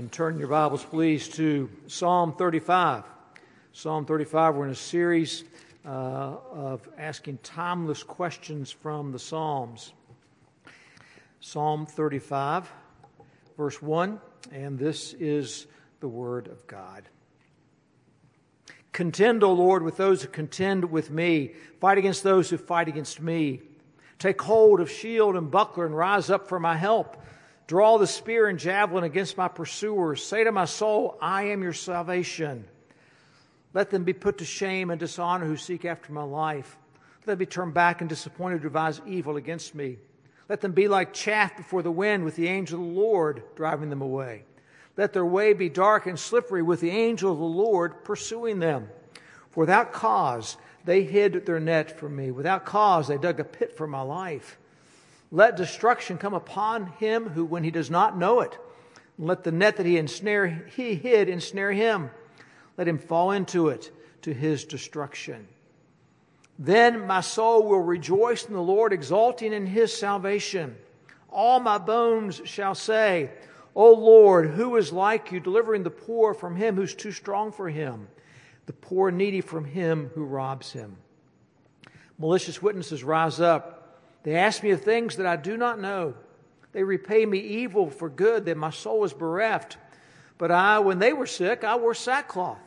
And turn your Bibles, please, to Psalm 35. Psalm 35, we're in a series uh, of asking timeless questions from the Psalms. Psalm 35, verse 1, and this is the Word of God. Contend, O Lord, with those who contend with me. Fight against those who fight against me. Take hold of shield and buckler and rise up for my help. Draw the spear and javelin against my pursuers. Say to my soul, I am your salvation. Let them be put to shame and dishonor who seek after my life. Let them be turned back and disappointed who devise evil against me. Let them be like chaff before the wind with the angel of the Lord driving them away. Let their way be dark and slippery with the angel of the Lord pursuing them. For without cause they hid their net from me. Without cause they dug a pit for my life. Let destruction come upon him who, when he does not know it, let the net that he ensnare, he hid ensnare him. Let him fall into it to his destruction. Then my soul will rejoice in the Lord, exulting in his salvation. All my bones shall say, O Lord, who is like you, delivering the poor from him who's too strong for him, the poor needy from him who robs him. Malicious witnesses rise up they ask me of things that I do not know. They repay me evil for good, that my soul is bereft. But I, when they were sick, I wore sackcloth.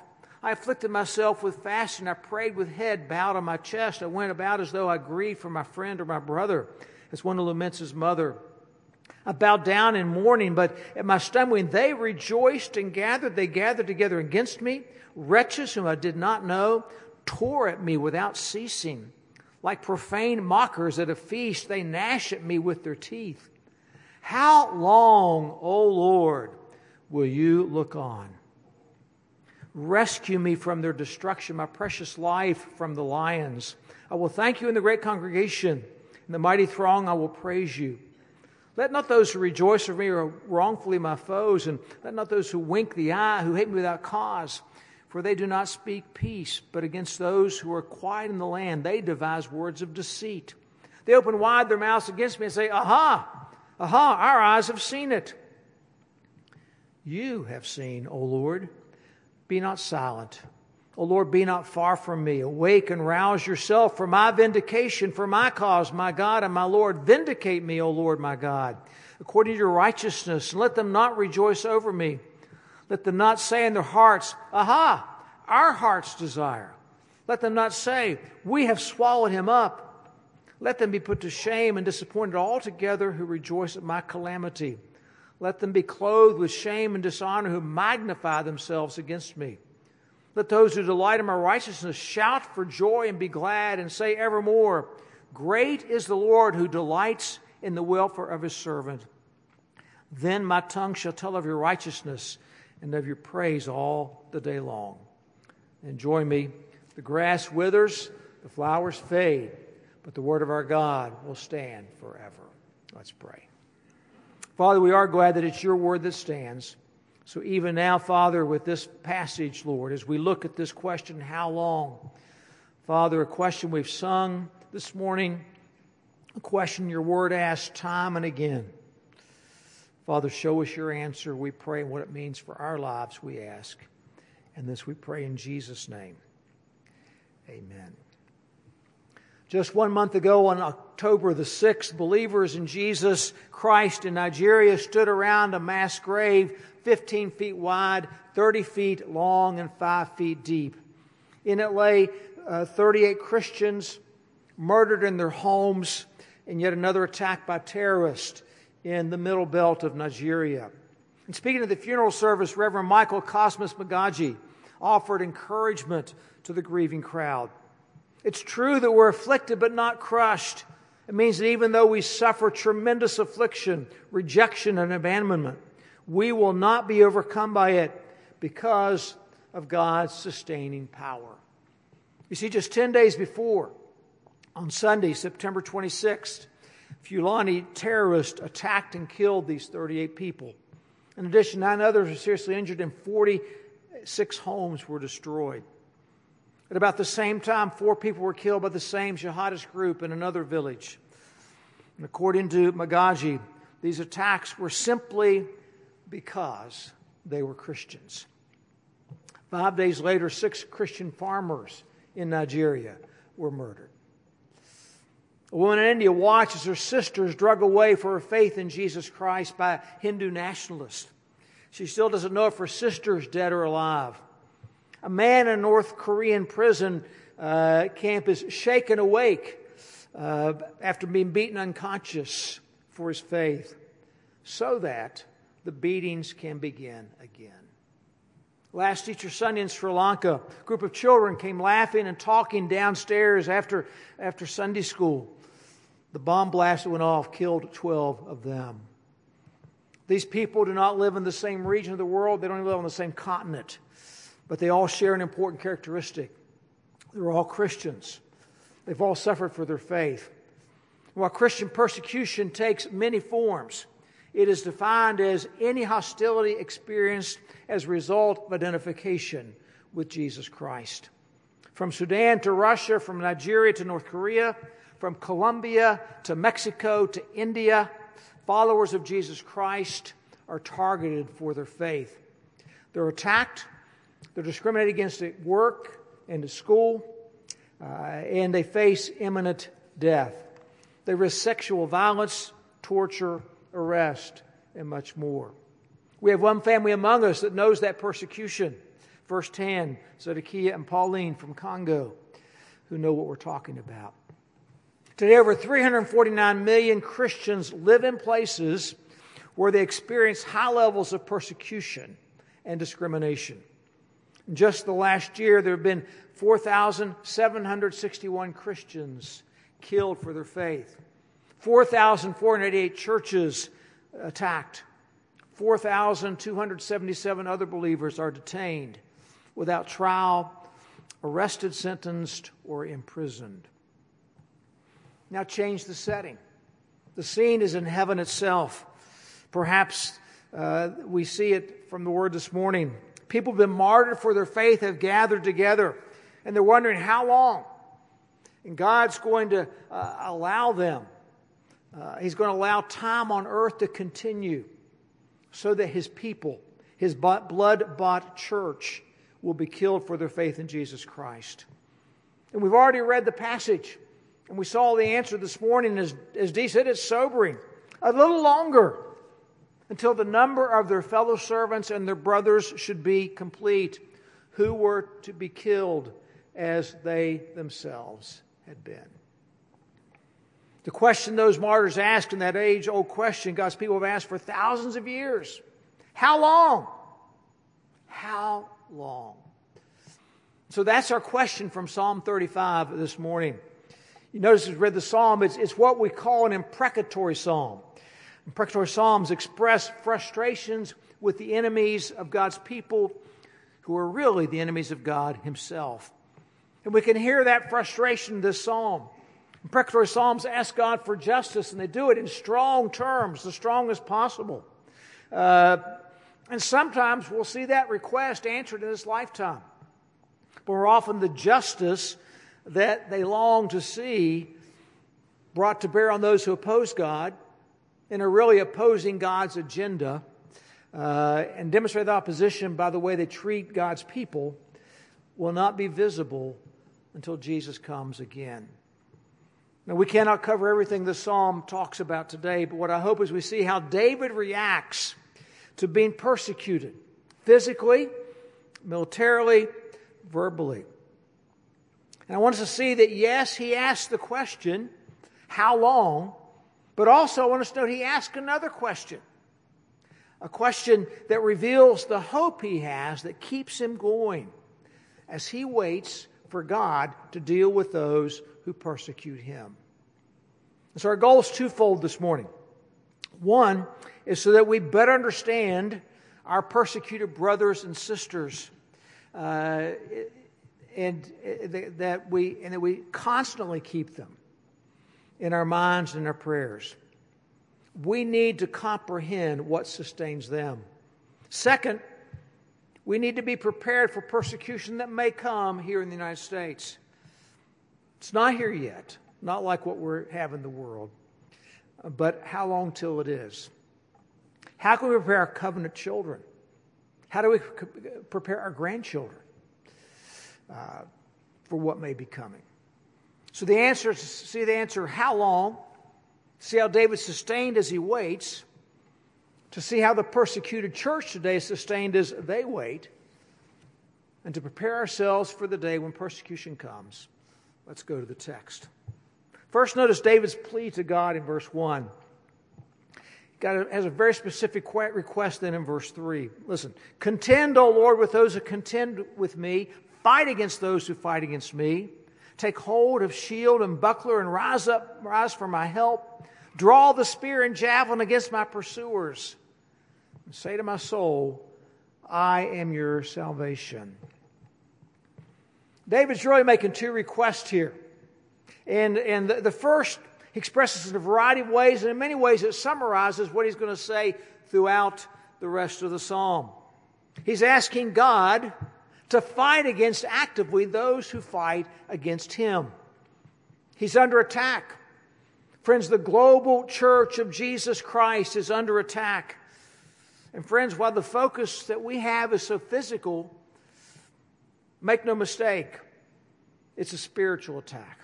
I afflicted myself with fasting. I prayed with head bowed on my chest. I went about as though I grieved for my friend or my brother, as one who laments his mother. I bowed down in mourning, but at my stumbling they rejoiced and gathered. They gathered together against me. Wretches whom I did not know tore at me without ceasing. Like profane mockers at a feast, they gnash at me with their teeth. How long, O Lord, will you look on? Rescue me from their destruction, my precious life from the lions. I will thank you in the great congregation. In the mighty throng, I will praise you. Let not those who rejoice over me are wrongfully my foes, and let not those who wink the eye, who hate me without cause. For they do not speak peace, but against those who are quiet in the land, they devise words of deceit. They open wide their mouths against me and say, Aha, aha, our eyes have seen it. You have seen, O Lord. Be not silent. O Lord, be not far from me. Awake and rouse yourself for my vindication, for my cause, my God and my Lord. Vindicate me, O Lord, my God, according to your righteousness, and let them not rejoice over me. Let them not say in their hearts, Aha, our heart's desire. Let them not say, We have swallowed him up. Let them be put to shame and disappointed altogether who rejoice at my calamity. Let them be clothed with shame and dishonor who magnify themselves against me. Let those who delight in my righteousness shout for joy and be glad and say evermore, Great is the Lord who delights in the welfare of his servant. Then my tongue shall tell of your righteousness and of your praise all the day long. And join me. The grass withers, the flowers fade, but the word of our God will stand forever. Let's pray. Father, we are glad that it's your word that stands. So even now, Father, with this passage, Lord, as we look at this question, how long? Father, a question we've sung this morning, a question your word asks time and again. Father, show us your answer, we pray, and what it means for our lives, we ask. And this we pray in Jesus' name. Amen. Just one month ago, on October the 6th, believers in Jesus Christ in Nigeria stood around a mass grave 15 feet wide, 30 feet long, and 5 feet deep. In it lay uh, 38 Christians murdered in their homes, and yet another attack by terrorists in the middle belt of Nigeria. And speaking of the funeral service, Reverend Michael Cosmas Magaji offered encouragement to the grieving crowd. It's true that we're afflicted but not crushed. It means that even though we suffer tremendous affliction, rejection, and abandonment, we will not be overcome by it because of God's sustaining power. You see, just 10 days before, on Sunday, September 26th, Fulani terrorists attacked and killed these 38 people. In addition, nine others were seriously injured and 46 homes were destroyed. At about the same time, four people were killed by the same jihadist group in another village. And according to Magaji, these attacks were simply because they were Christians. Five days later, six Christian farmers in Nigeria were murdered. A woman in India watches her sisters drug away for her faith in Jesus Christ by Hindu nationalists. She still doesn't know if her sister is dead or alive. A man in a North Korean prison uh, camp is shaken awake uh, after being beaten unconscious for his faith so that the beatings can begin again. Last Easter Sunday in Sri Lanka, a group of children came laughing and talking downstairs after, after Sunday school. The bomb blast that went off killed 12 of them. These people do not live in the same region of the world, they don't even live on the same continent, but they all share an important characteristic. They're all Christians, they've all suffered for their faith. While Christian persecution takes many forms, it is defined as any hostility experienced as a result of identification with Jesus Christ. From Sudan to Russia, from Nigeria to North Korea, from Colombia to Mexico to India, followers of Jesus Christ are targeted for their faith. They're attacked, they're discriminated against at work and at school, uh, and they face imminent death. They risk sexual violence, torture, arrest, and much more. We have one family among us that knows that persecution firsthand Zedekiah and Pauline from Congo, who know what we're talking about. Today, over 349 million Christians live in places where they experience high levels of persecution and discrimination. Just the last year, there have been 4,761 Christians killed for their faith. 4,488 churches attacked. 4,277 other believers are detained without trial, arrested, sentenced, or imprisoned. Now, change the setting. The scene is in heaven itself. Perhaps uh, we see it from the word this morning. People have been martyred for their faith, have gathered together, and they're wondering how long. And God's going to uh, allow them uh, he's going to allow time on earth to continue so that his people, his blood bought church, will be killed for their faith in Jesus Christ. And we've already read the passage, and we saw the answer this morning. As, as Dee said, it's sobering. A little longer until the number of their fellow servants and their brothers should be complete, who were to be killed as they themselves had been. The question those martyrs asked in that age old question God's people have asked for thousands of years How long? How long? So that's our question from Psalm 35 this morning. You notice as we read the psalm, it's, it's what we call an imprecatory psalm. Imprecatory psalms express frustrations with the enemies of God's people who are really the enemies of God Himself. And we can hear that frustration in this psalm. Imprecatory Psalms ask God for justice, and they do it in strong terms, the strongest possible. Uh, and sometimes we'll see that request answered in this lifetime. But more often, the justice that they long to see brought to bear on those who oppose God and are really opposing God's agenda uh, and demonstrate opposition by the way they treat God's people will not be visible until Jesus comes again. Now, we cannot cover everything the psalm talks about today, but what I hope is we see how David reacts to being persecuted physically, militarily, verbally. And I want us to see that, yes, he asked the question, how long? But also, I want us to note he asked another question. A question that reveals the hope he has that keeps him going as he waits for God to deal with those who persecute him. And so our goal is twofold this morning. One is so that we better understand our persecuted brothers and sisters, uh, and uh, that we and that we constantly keep them in our minds and our prayers. We need to comprehend what sustains them. Second, we need to be prepared for persecution that may come here in the United States. It's not here yet, not like what we have in the world, but how long till it is? How can we prepare our covenant children How do we prepare our grandchildren uh, for what may be coming? So the answer is see the answer how long, see how David sustained as he waits, to see how the persecuted church today is sustained as they wait, and to prepare ourselves for the day when persecution comes. Let's go to the text. First, notice David's plea to God in verse 1. God has a very specific request then in verse 3. Listen, contend, O Lord, with those who contend with me, fight against those who fight against me. Take hold of shield and buckler and rise up, rise for my help. Draw the spear and javelin against my pursuers. And say to my soul, I am your salvation. David's really making two requests here. And, and the, the first he expresses in a variety of ways, and in many ways it summarizes what he's going to say throughout the rest of the psalm. He's asking God to fight against actively those who fight against him. He's under attack. Friends, the global church of Jesus Christ is under attack. And friends, while the focus that we have is so physical, make no mistake, it's a spiritual attack.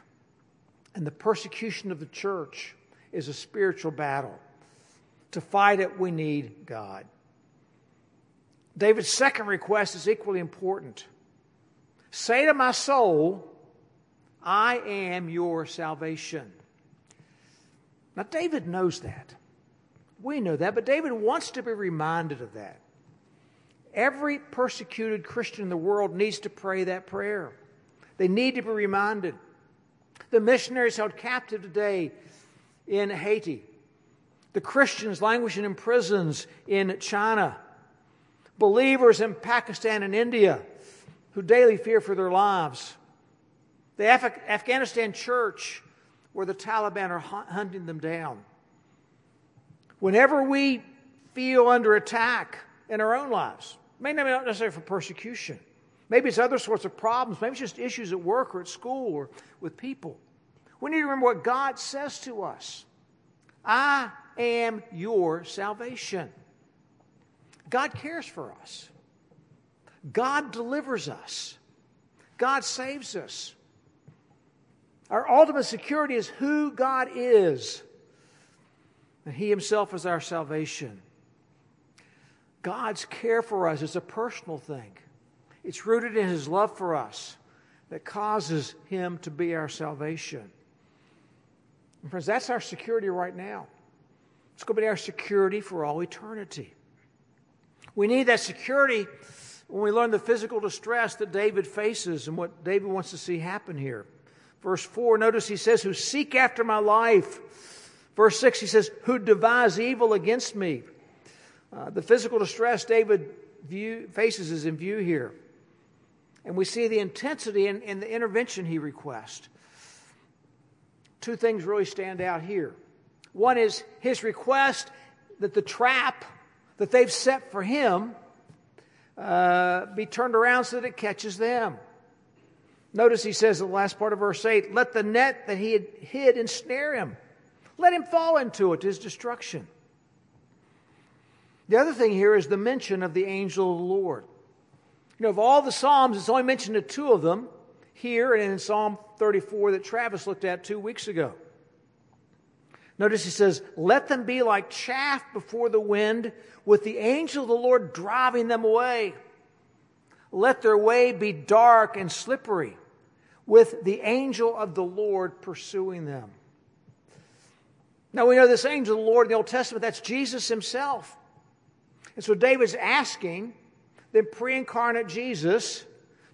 And the persecution of the church is a spiritual battle. To fight it, we need God. David's second request is equally important. Say to my soul, I am your salvation. Now, David knows that. We know that, but David wants to be reminded of that. Every persecuted Christian in the world needs to pray that prayer. They need to be reminded. The missionaries held captive today in Haiti, the Christians languishing in prisons in China, believers in Pakistan and India who daily fear for their lives, the Af- Afghanistan church where the Taliban are hunting them down. Whenever we feel under attack in our own lives, may not necessarily for persecution, Maybe it's other sorts of problems. Maybe it's just issues at work or at school or with people. We need to remember what God says to us I am your salvation. God cares for us, God delivers us, God saves us. Our ultimate security is who God is, and He Himself is our salvation. God's care for us is a personal thing. It's rooted in his love for us that causes him to be our salvation. And friends, that's our security right now. It's going to be our security for all eternity. We need that security when we learn the physical distress that David faces and what David wants to see happen here. Verse 4, notice he says, Who seek after my life. Verse 6, he says, Who devise evil against me. Uh, the physical distress David view, faces is in view here. And we see the intensity in, in the intervention he requests. Two things really stand out here. One is his request that the trap that they've set for him uh, be turned around so that it catches them. Notice he says in the last part of verse 8, let the net that he had hid ensnare him. Let him fall into it, his destruction. The other thing here is the mention of the angel of the Lord. You know, of all the Psalms, it's only mentioned in two of them here and in Psalm 34 that Travis looked at two weeks ago. Notice he says, Let them be like chaff before the wind, with the angel of the Lord driving them away. Let their way be dark and slippery, with the angel of the Lord pursuing them. Now we know this angel of the Lord in the Old Testament, that's Jesus himself. And so David's asking the pre incarnate Jesus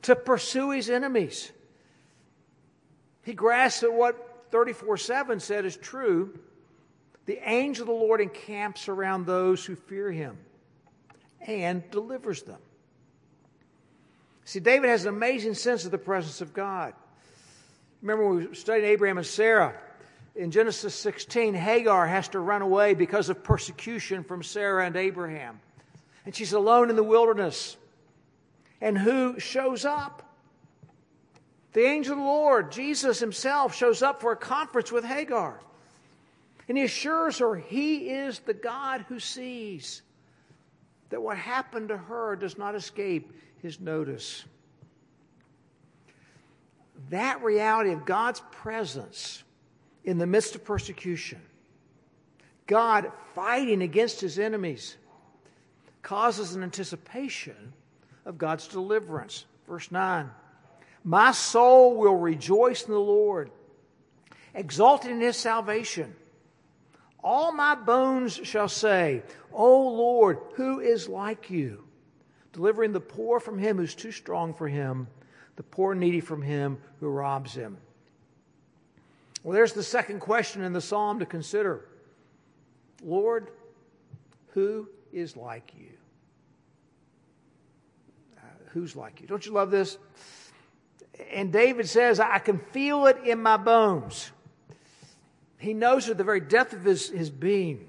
to pursue his enemies. He grasps that what 34 7 said is true. The angel of the Lord encamps around those who fear him and delivers them. See, David has an amazing sense of the presence of God. Remember, when we studied Abraham and Sarah. In Genesis 16, Hagar has to run away because of persecution from Sarah and Abraham and she's alone in the wilderness. And who shows up? The angel of the Lord, Jesus himself, shows up for a conference with Hagar. And he assures her he is the God who sees. that what happened to her does not escape his notice. That reality of God's presence in the midst of persecution, God fighting against his enemies, causes an anticipation of God's deliverance. Verse 9 My soul will rejoice in the Lord, exulting in his salvation. All my bones shall say, O Lord, who is like you? Delivering the poor from him who's too strong for him, the poor needy from him who robs him. Well, there's the second question in the psalm to consider Lord, who is like you? Uh, who's like you? Don't you love this? And David says, I can feel it in my bones. He knows at the very depth of his, his being.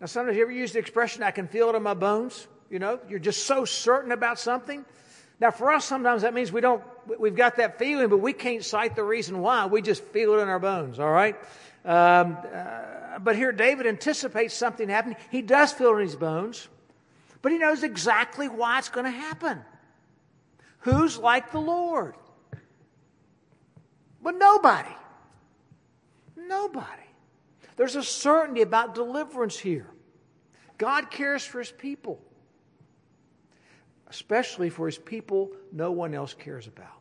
Now, sometimes you ever use the expression, I can feel it in my bones? You know, you're just so certain about something. Now, for us, sometimes that means we don't, we've got that feeling, but we can't cite the reason why. We just feel it in our bones, all right? Um, uh, but here, David anticipates something happening. He does feel it in his bones, but he knows exactly why it's going to happen. Who's like the Lord? But nobody. Nobody. There's a certainty about deliverance here. God cares for his people, especially for his people no one else cares about.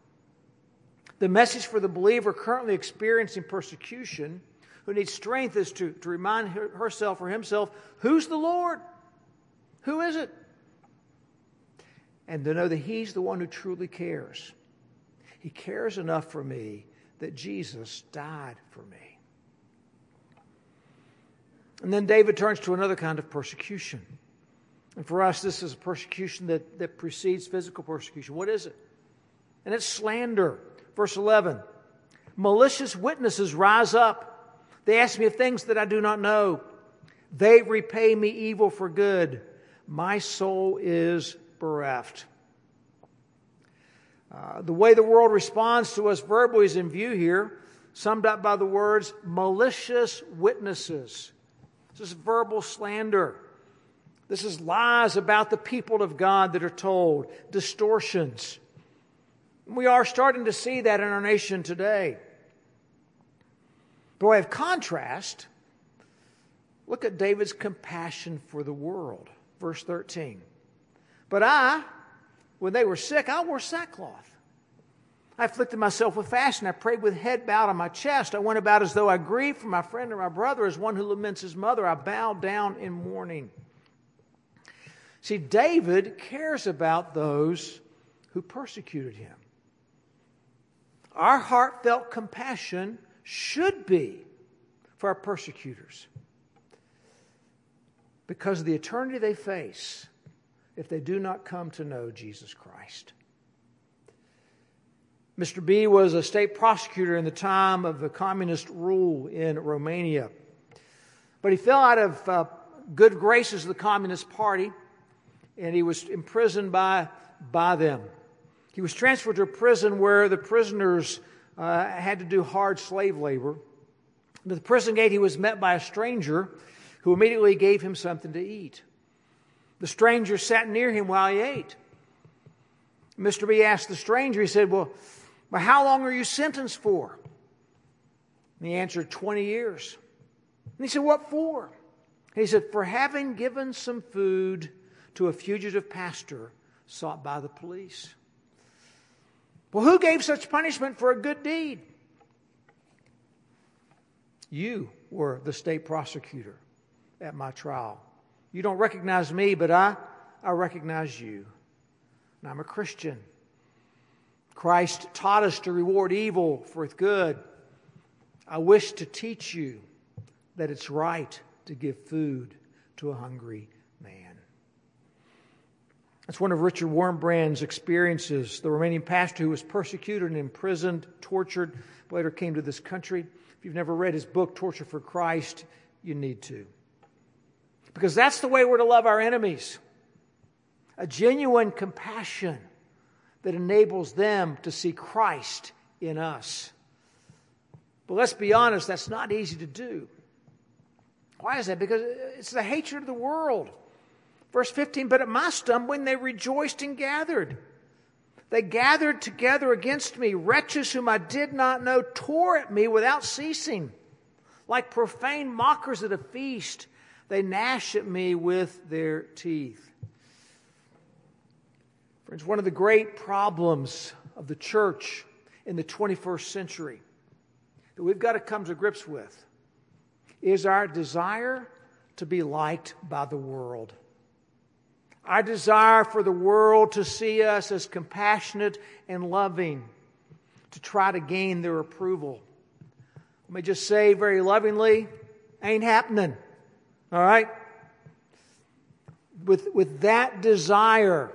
The message for the believer currently experiencing persecution who needs strength is to, to remind herself or himself who's the Lord? Who is it? And to know that he's the one who truly cares. He cares enough for me that Jesus died for me. And then David turns to another kind of persecution. And for us, this is a persecution that, that precedes physical persecution. What is it? And it's slander. Verse 11 Malicious witnesses rise up. They ask me of things that I do not know. They repay me evil for good. My soul is bereft. Uh, the way the world responds to us verbally is in view here, summed up by the words malicious witnesses. This is verbal slander. This is lies about the people of God that are told, distortions. We are starting to see that in our nation today. By way of contrast, look at David's compassion for the world. Verse 13. But I, when they were sick, I wore sackcloth. I afflicted myself with fasting. I prayed with head bowed on my chest. I went about as though I grieved for my friend or my brother, as one who laments his mother. I bowed down in mourning. See, David cares about those who persecuted him. Our heartfelt compassion should be for our persecutors because of the eternity they face if they do not come to know Jesus Christ. Mr. B was a state prosecutor in the time of the communist rule in Romania. But he fell out of uh, good graces of the Communist Party and he was imprisoned by, by them. He was transferred to a prison where the prisoners uh, had to do hard slave labor. At the prison gate, he was met by a stranger who immediately gave him something to eat. The stranger sat near him while he ate. Mr. B asked the stranger, he said, Well, but how long are you sentenced for? And he answered, 20 years. And he said, What for? And he said, For having given some food to a fugitive pastor sought by the police. Well, who gave such punishment for a good deed? You were the state prosecutor at my trial. You don't recognize me, but I, I recognize you. And I'm a Christian. Christ taught us to reward evil for good. I wish to teach you that it's right to give food to a hungry man. That's one of Richard Wurmbrand's experiences. The Romanian pastor who was persecuted and imprisoned, tortured, later came to this country. If you've never read his book, Torture for Christ, you need to. Because that's the way we're to love our enemies a genuine compassion that enables them to see Christ in us. But let's be honest, that's not easy to do. Why is that? Because it's the hatred of the world Verse 15, but at my stumbling they rejoiced and gathered. They gathered together against me. Wretches whom I did not know tore at me without ceasing. Like profane mockers at a feast, they gnash at me with their teeth. Friends, one of the great problems of the church in the 21st century that we've got to come to grips with is our desire to be liked by the world. Our desire for the world to see us as compassionate and loving, to try to gain their approval. Let me just say very lovingly, ain't happening. All right? With, with that desire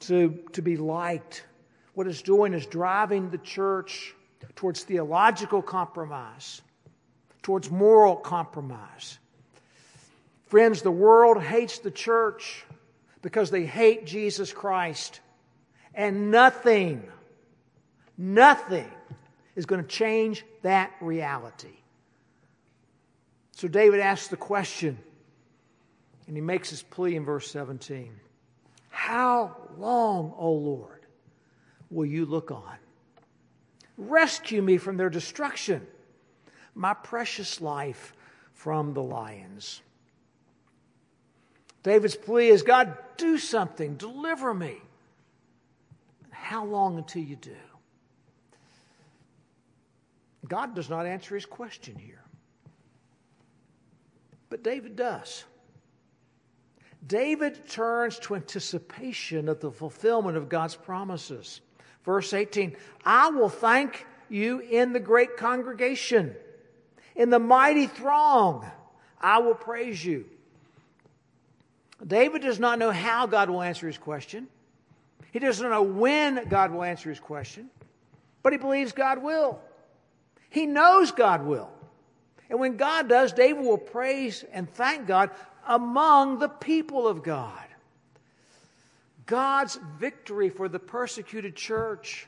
to, to be liked, what it's doing is driving the church towards theological compromise, towards moral compromise. Friends, the world hates the church because they hate Jesus Christ. And nothing, nothing is going to change that reality. So David asks the question, and he makes his plea in verse 17 How long, O Lord, will you look on? Rescue me from their destruction, my precious life from the lions. David's plea is God, do something, deliver me. How long until you do? God does not answer his question here. But David does. David turns to anticipation of the fulfillment of God's promises. Verse 18 I will thank you in the great congregation, in the mighty throng, I will praise you. David does not know how God will answer his question. He doesn't know when God will answer his question, but he believes God will. He knows God will. And when God does, David will praise and thank God among the people of God. God's victory for the persecuted church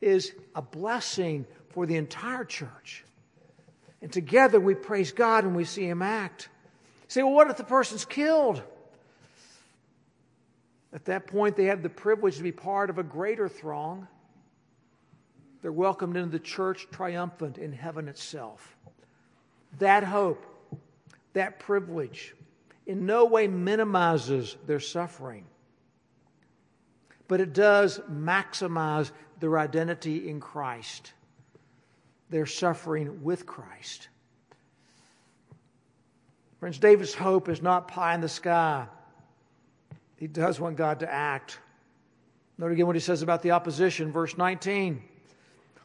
is a blessing for the entire church. And together we praise God and we see Him act. Say, well, what if the person's killed? At that point, they have the privilege to be part of a greater throng. They're welcomed into the church triumphant in heaven itself. That hope, that privilege, in no way minimizes their suffering, but it does maximize their identity in Christ, their suffering with Christ. Friends, David's hope is not pie in the sky. He does want God to act. Note again what he says about the opposition, verse 19.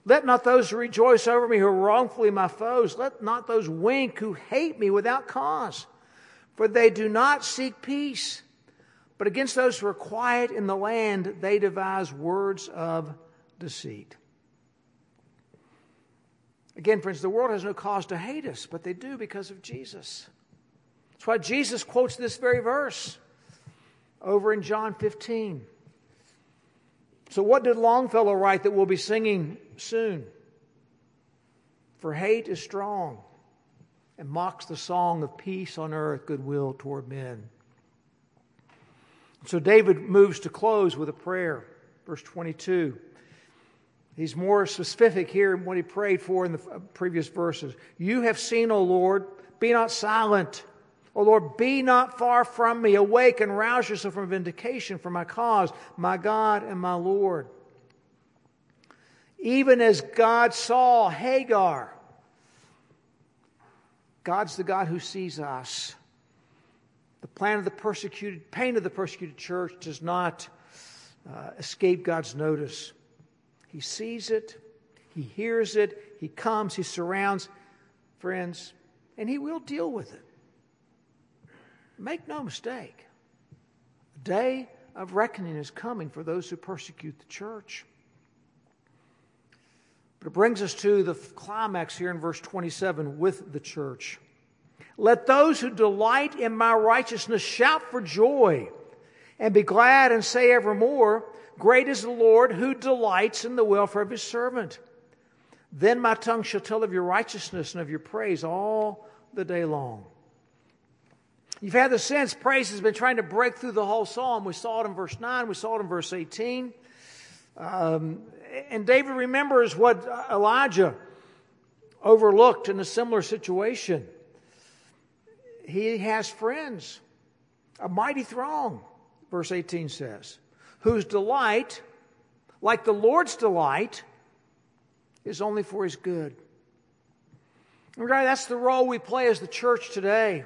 Let not those who rejoice over me who are wrongfully my foes, let not those wink who hate me without cause. For they do not seek peace, but against those who are quiet in the land, they devise words of deceit. Again, friends, the world has no cause to hate us, but they do because of Jesus. That's why Jesus quotes this very verse over in John 15. So, what did Longfellow write that we'll be singing soon? For hate is strong and mocks the song of peace on earth, goodwill toward men. So, David moves to close with a prayer. Verse 22. He's more specific here in what he prayed for in the previous verses. You have seen, O Lord, be not silent. O Lord, be not far from me. Awake and rouse yourself from vindication for my cause, my God and my Lord. Even as God saw Hagar, God's the God who sees us. The plan of the persecuted, pain of the persecuted church does not uh, escape God's notice. He sees it, He hears it, He comes, He surrounds friends, and He will deal with it. Make no mistake, a day of reckoning is coming for those who persecute the church. But it brings us to the climax here in verse 27 with the church. Let those who delight in my righteousness shout for joy and be glad and say evermore, Great is the Lord who delights in the welfare of his servant. Then my tongue shall tell of your righteousness and of your praise all the day long. You've had the sense praise has been trying to break through the whole psalm. We saw it in verse 9, we saw it in verse 18. Um, and David remembers what Elijah overlooked in a similar situation. He has friends, a mighty throng, verse 18 says, whose delight, like the Lord's delight, is only for his good. Right, that's the role we play as the church today.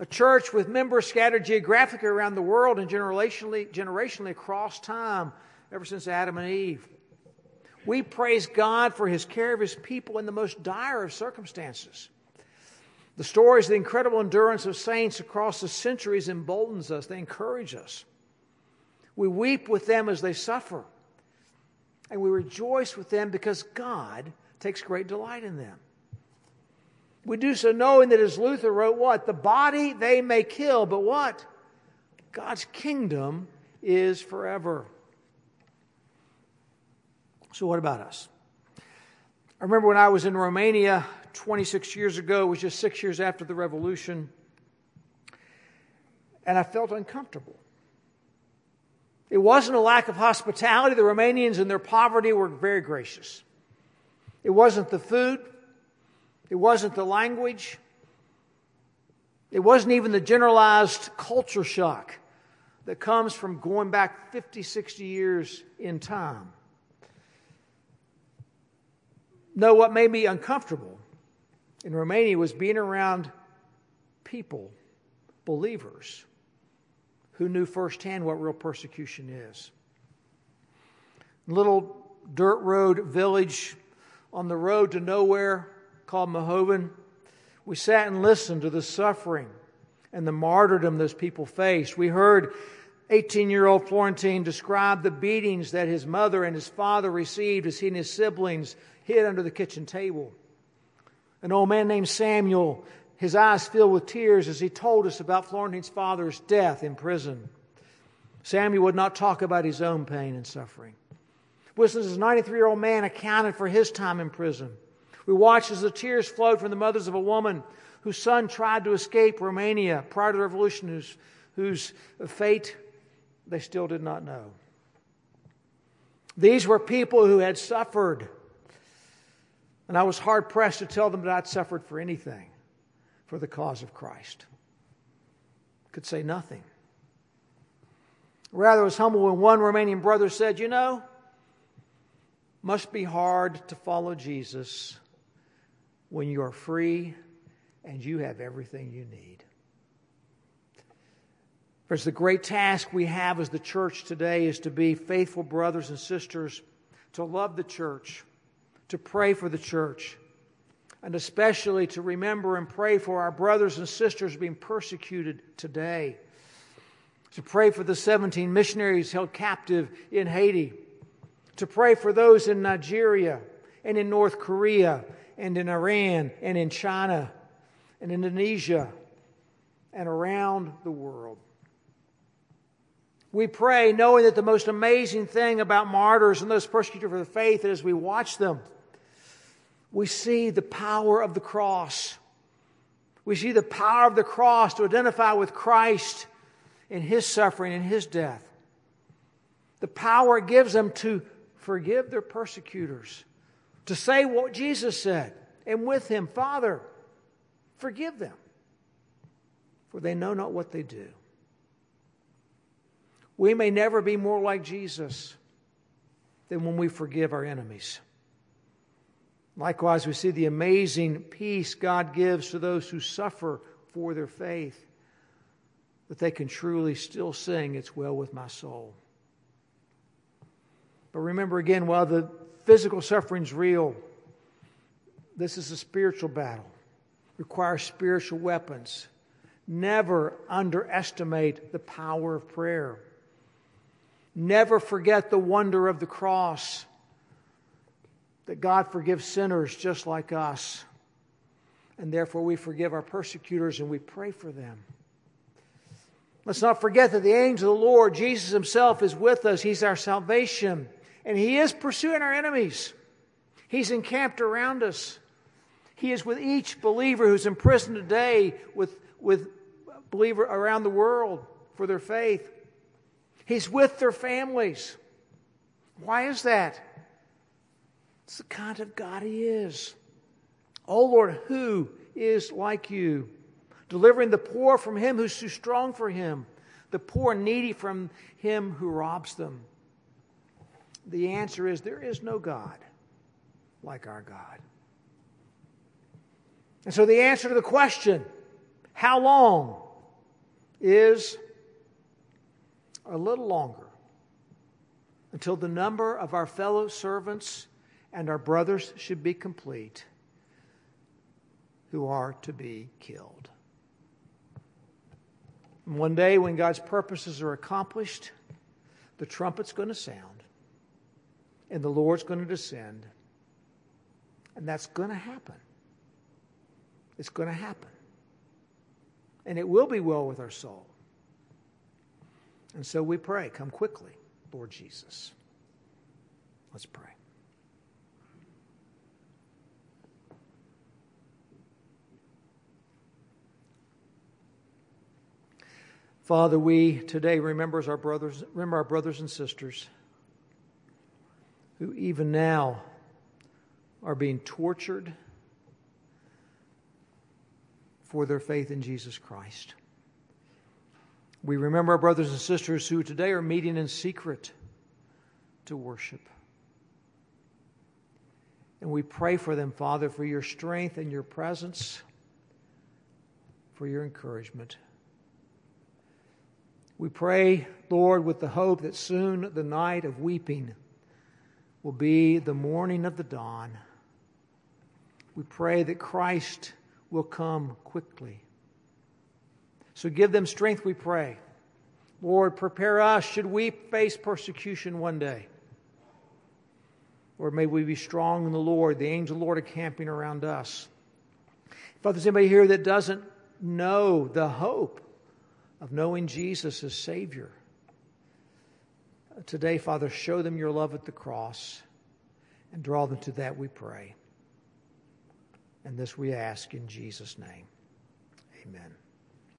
A church with members scattered geographically around the world and generationally, generationally across time, ever since Adam and Eve. We praise God for his care of his people in the most dire of circumstances. The stories of the incredible endurance of saints across the centuries emboldens us, they encourage us. We weep with them as they suffer, and we rejoice with them because God takes great delight in them. We do so knowing that as Luther wrote, what? The body they may kill, but what? God's kingdom is forever. So, what about us? I remember when I was in Romania 26 years ago, it was just six years after the revolution, and I felt uncomfortable. It wasn't a lack of hospitality. The Romanians, in their poverty, were very gracious. It wasn't the food, it wasn't the language, it wasn't even the generalized culture shock that comes from going back 50, 60 years in time. No, what made me uncomfortable in Romania was being around people, believers, who knew firsthand what real persecution is. Little dirt road village on the road to nowhere called Mohovan, we sat and listened to the suffering and the martyrdom those people faced. We heard 18 year old Florentine describe the beatings that his mother and his father received as he and his siblings hid under the kitchen table. An old man named Samuel, his eyes filled with tears as he told us about Florentine's father's death in prison. Samuel would not talk about his own pain and suffering. This 93 year old man accounted for his time in prison. We watched as the tears flowed from the mothers of a woman whose son tried to escape Romania prior to the revolution, whose, whose fate they still did not know. These were people who had suffered and I was hard pressed to tell them that I'd suffered for anything for the cause of Christ. Could say nothing. Rather, I was humble when one Romanian brother said, You know, must be hard to follow Jesus when you are free and you have everything you need. Friends, the great task we have as the church today is to be faithful brothers and sisters, to love the church, to pray for the church, and especially to remember and pray for our brothers and sisters being persecuted today. To pray for the 17 missionaries held captive in Haiti. To pray for those in Nigeria and in North Korea and in Iran and in China and Indonesia and around the world. We pray knowing that the most amazing thing about martyrs and those persecuted for the faith is as we watch them we see the power of the cross. We see the power of the cross to identify with Christ in his suffering and his death. The power it gives them to forgive their persecutors, to say what Jesus said, and with him, Father, forgive them, for they know not what they do. We may never be more like Jesus than when we forgive our enemies. Likewise, we see the amazing peace God gives to those who suffer for their faith, that they can truly still sing, It's well with my soul. But remember again, while the physical suffering's real, this is a spiritual battle, requires spiritual weapons. Never underestimate the power of prayer. Never forget the wonder of the cross that God forgives sinners just like us. And therefore, we forgive our persecutors and we pray for them. Let's not forget that the angel of the Lord, Jesus Himself, is with us. He's our salvation. And He is pursuing our enemies. He's encamped around us. He is with each believer who's imprisoned today with, with believers around the world for their faith. He's with their families. Why is that? It's the kind of God He is. Oh Lord, who is like you? Delivering the poor from him who's too strong for him, the poor and needy from him who robs them. The answer is there is no God like our God. And so the answer to the question, how long, is a little longer until the number of our fellow servants and our brothers should be complete who are to be killed. One day, when God's purposes are accomplished, the trumpet's going to sound and the Lord's going to descend. And that's going to happen. It's going to happen. And it will be well with our soul. And so we pray, come quickly, Lord Jesus. Let's pray. Father, we today remember our brothers, remember our brothers and sisters who even now are being tortured for their faith in Jesus Christ. We remember our brothers and sisters who today are meeting in secret to worship. And we pray for them, Father, for your strength and your presence, for your encouragement. We pray, Lord, with the hope that soon the night of weeping will be the morning of the dawn. We pray that Christ will come quickly. So give them strength, we pray. Lord, prepare us should we face persecution one day. Or may we be strong in the Lord, the angel Lord are camping around us. If there's anybody here that doesn't know the hope of knowing Jesus as Savior. Today, Father, show them your love at the cross and draw them to that, we pray. And this we ask in Jesus' name. Amen.